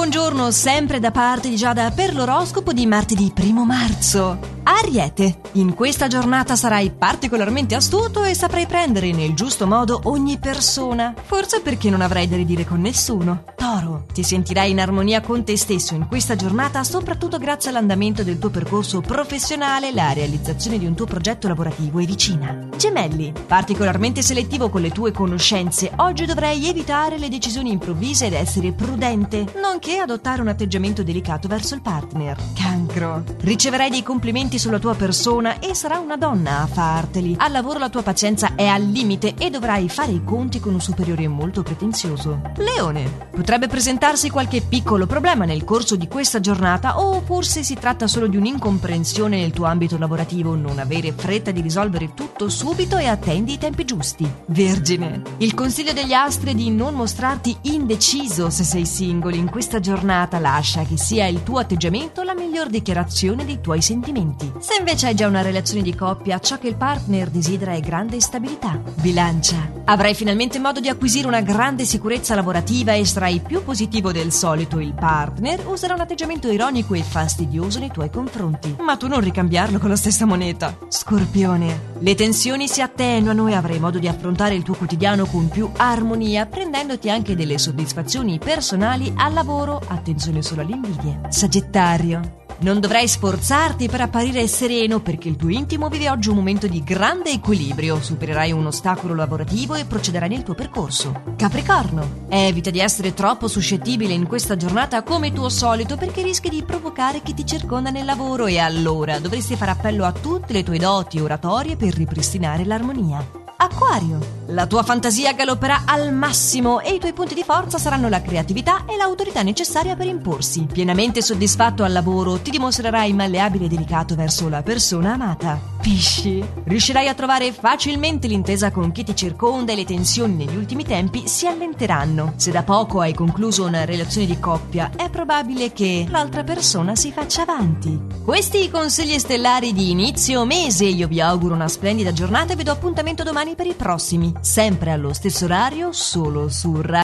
buongiorno sempre da parte di Giada per l'oroscopo di martedì 1 marzo. Ariete, in questa giornata sarai particolarmente astuto e saprai prendere nel giusto modo ogni persona, forse perché non avrai da ridire con nessuno. Toro, ti sentirai in armonia con te stesso in questa giornata, soprattutto grazie all'andamento del tuo percorso professionale, la realizzazione di un tuo progetto lavorativo è vicina. Gemelli, particolarmente selettivo con le tue conoscenze, oggi dovrai evitare le decisioni improvvise ed essere prudente, nonché adottare un atteggiamento delicato verso il partner. Cancro, riceverai dei complimenti sulla tua persona e sarà una donna a farteli. Al lavoro la tua pazienza è al limite e dovrai fare i conti con un superiore molto pretenzioso. Leone, potrebbe presentarsi qualche piccolo problema nel corso di questa giornata o forse si tratta solo di un'incomprensione nel tuo ambito lavorativo, non avere fretta di risolvere tutto subito e attendi i tempi giusti. Vergine, il consiglio degli astri è di non mostrarti indeciso se sei singolo in questa giornata, lascia che sia il tuo atteggiamento miglior dichiarazione dei tuoi sentimenti. Se invece hai già una relazione di coppia, ciò che il partner desidera è grande stabilità. Bilancia. Avrai finalmente modo di acquisire una grande sicurezza lavorativa e sarai più positivo del solito. Il partner userà un atteggiamento ironico e fastidioso nei tuoi confronti. Ma tu non ricambiarlo con la stessa moneta. Scorpione. Le tensioni si attenuano e avrai modo di affrontare il tuo quotidiano con più armonia, prendendoti anche delle soddisfazioni personali al lavoro. Attenzione solo alle invidie. Sagittario. Non dovrai sforzarti per apparire sereno perché il tuo intimo vive oggi un momento di grande equilibrio, supererai un ostacolo lavorativo e procederai nel tuo percorso. Capricorno, evita di essere troppo suscettibile in questa giornata come tuo solito perché rischi di provocare chi ti circonda nel lavoro e allora dovresti fare appello a tutte le tue doti oratorie per ripristinare l'armonia. Acquario. La tua fantasia galopperà al massimo e i tuoi punti di forza saranno la creatività e l'autorità necessaria per imporsi. Pienamente soddisfatto al lavoro, ti dimostrerai malleabile e delicato verso la persona amata. Pisci. Riuscirai a trovare facilmente l'intesa con chi ti circonda e le tensioni negli ultimi tempi si allenteranno. Se da poco hai concluso una relazione di coppia, è probabile che l'altra persona si faccia avanti. Questi i consigli stellari di inizio mese. Io vi auguro una splendida giornata e vi do appuntamento domani per i prossimi, sempre allo stesso orario, solo su Radio.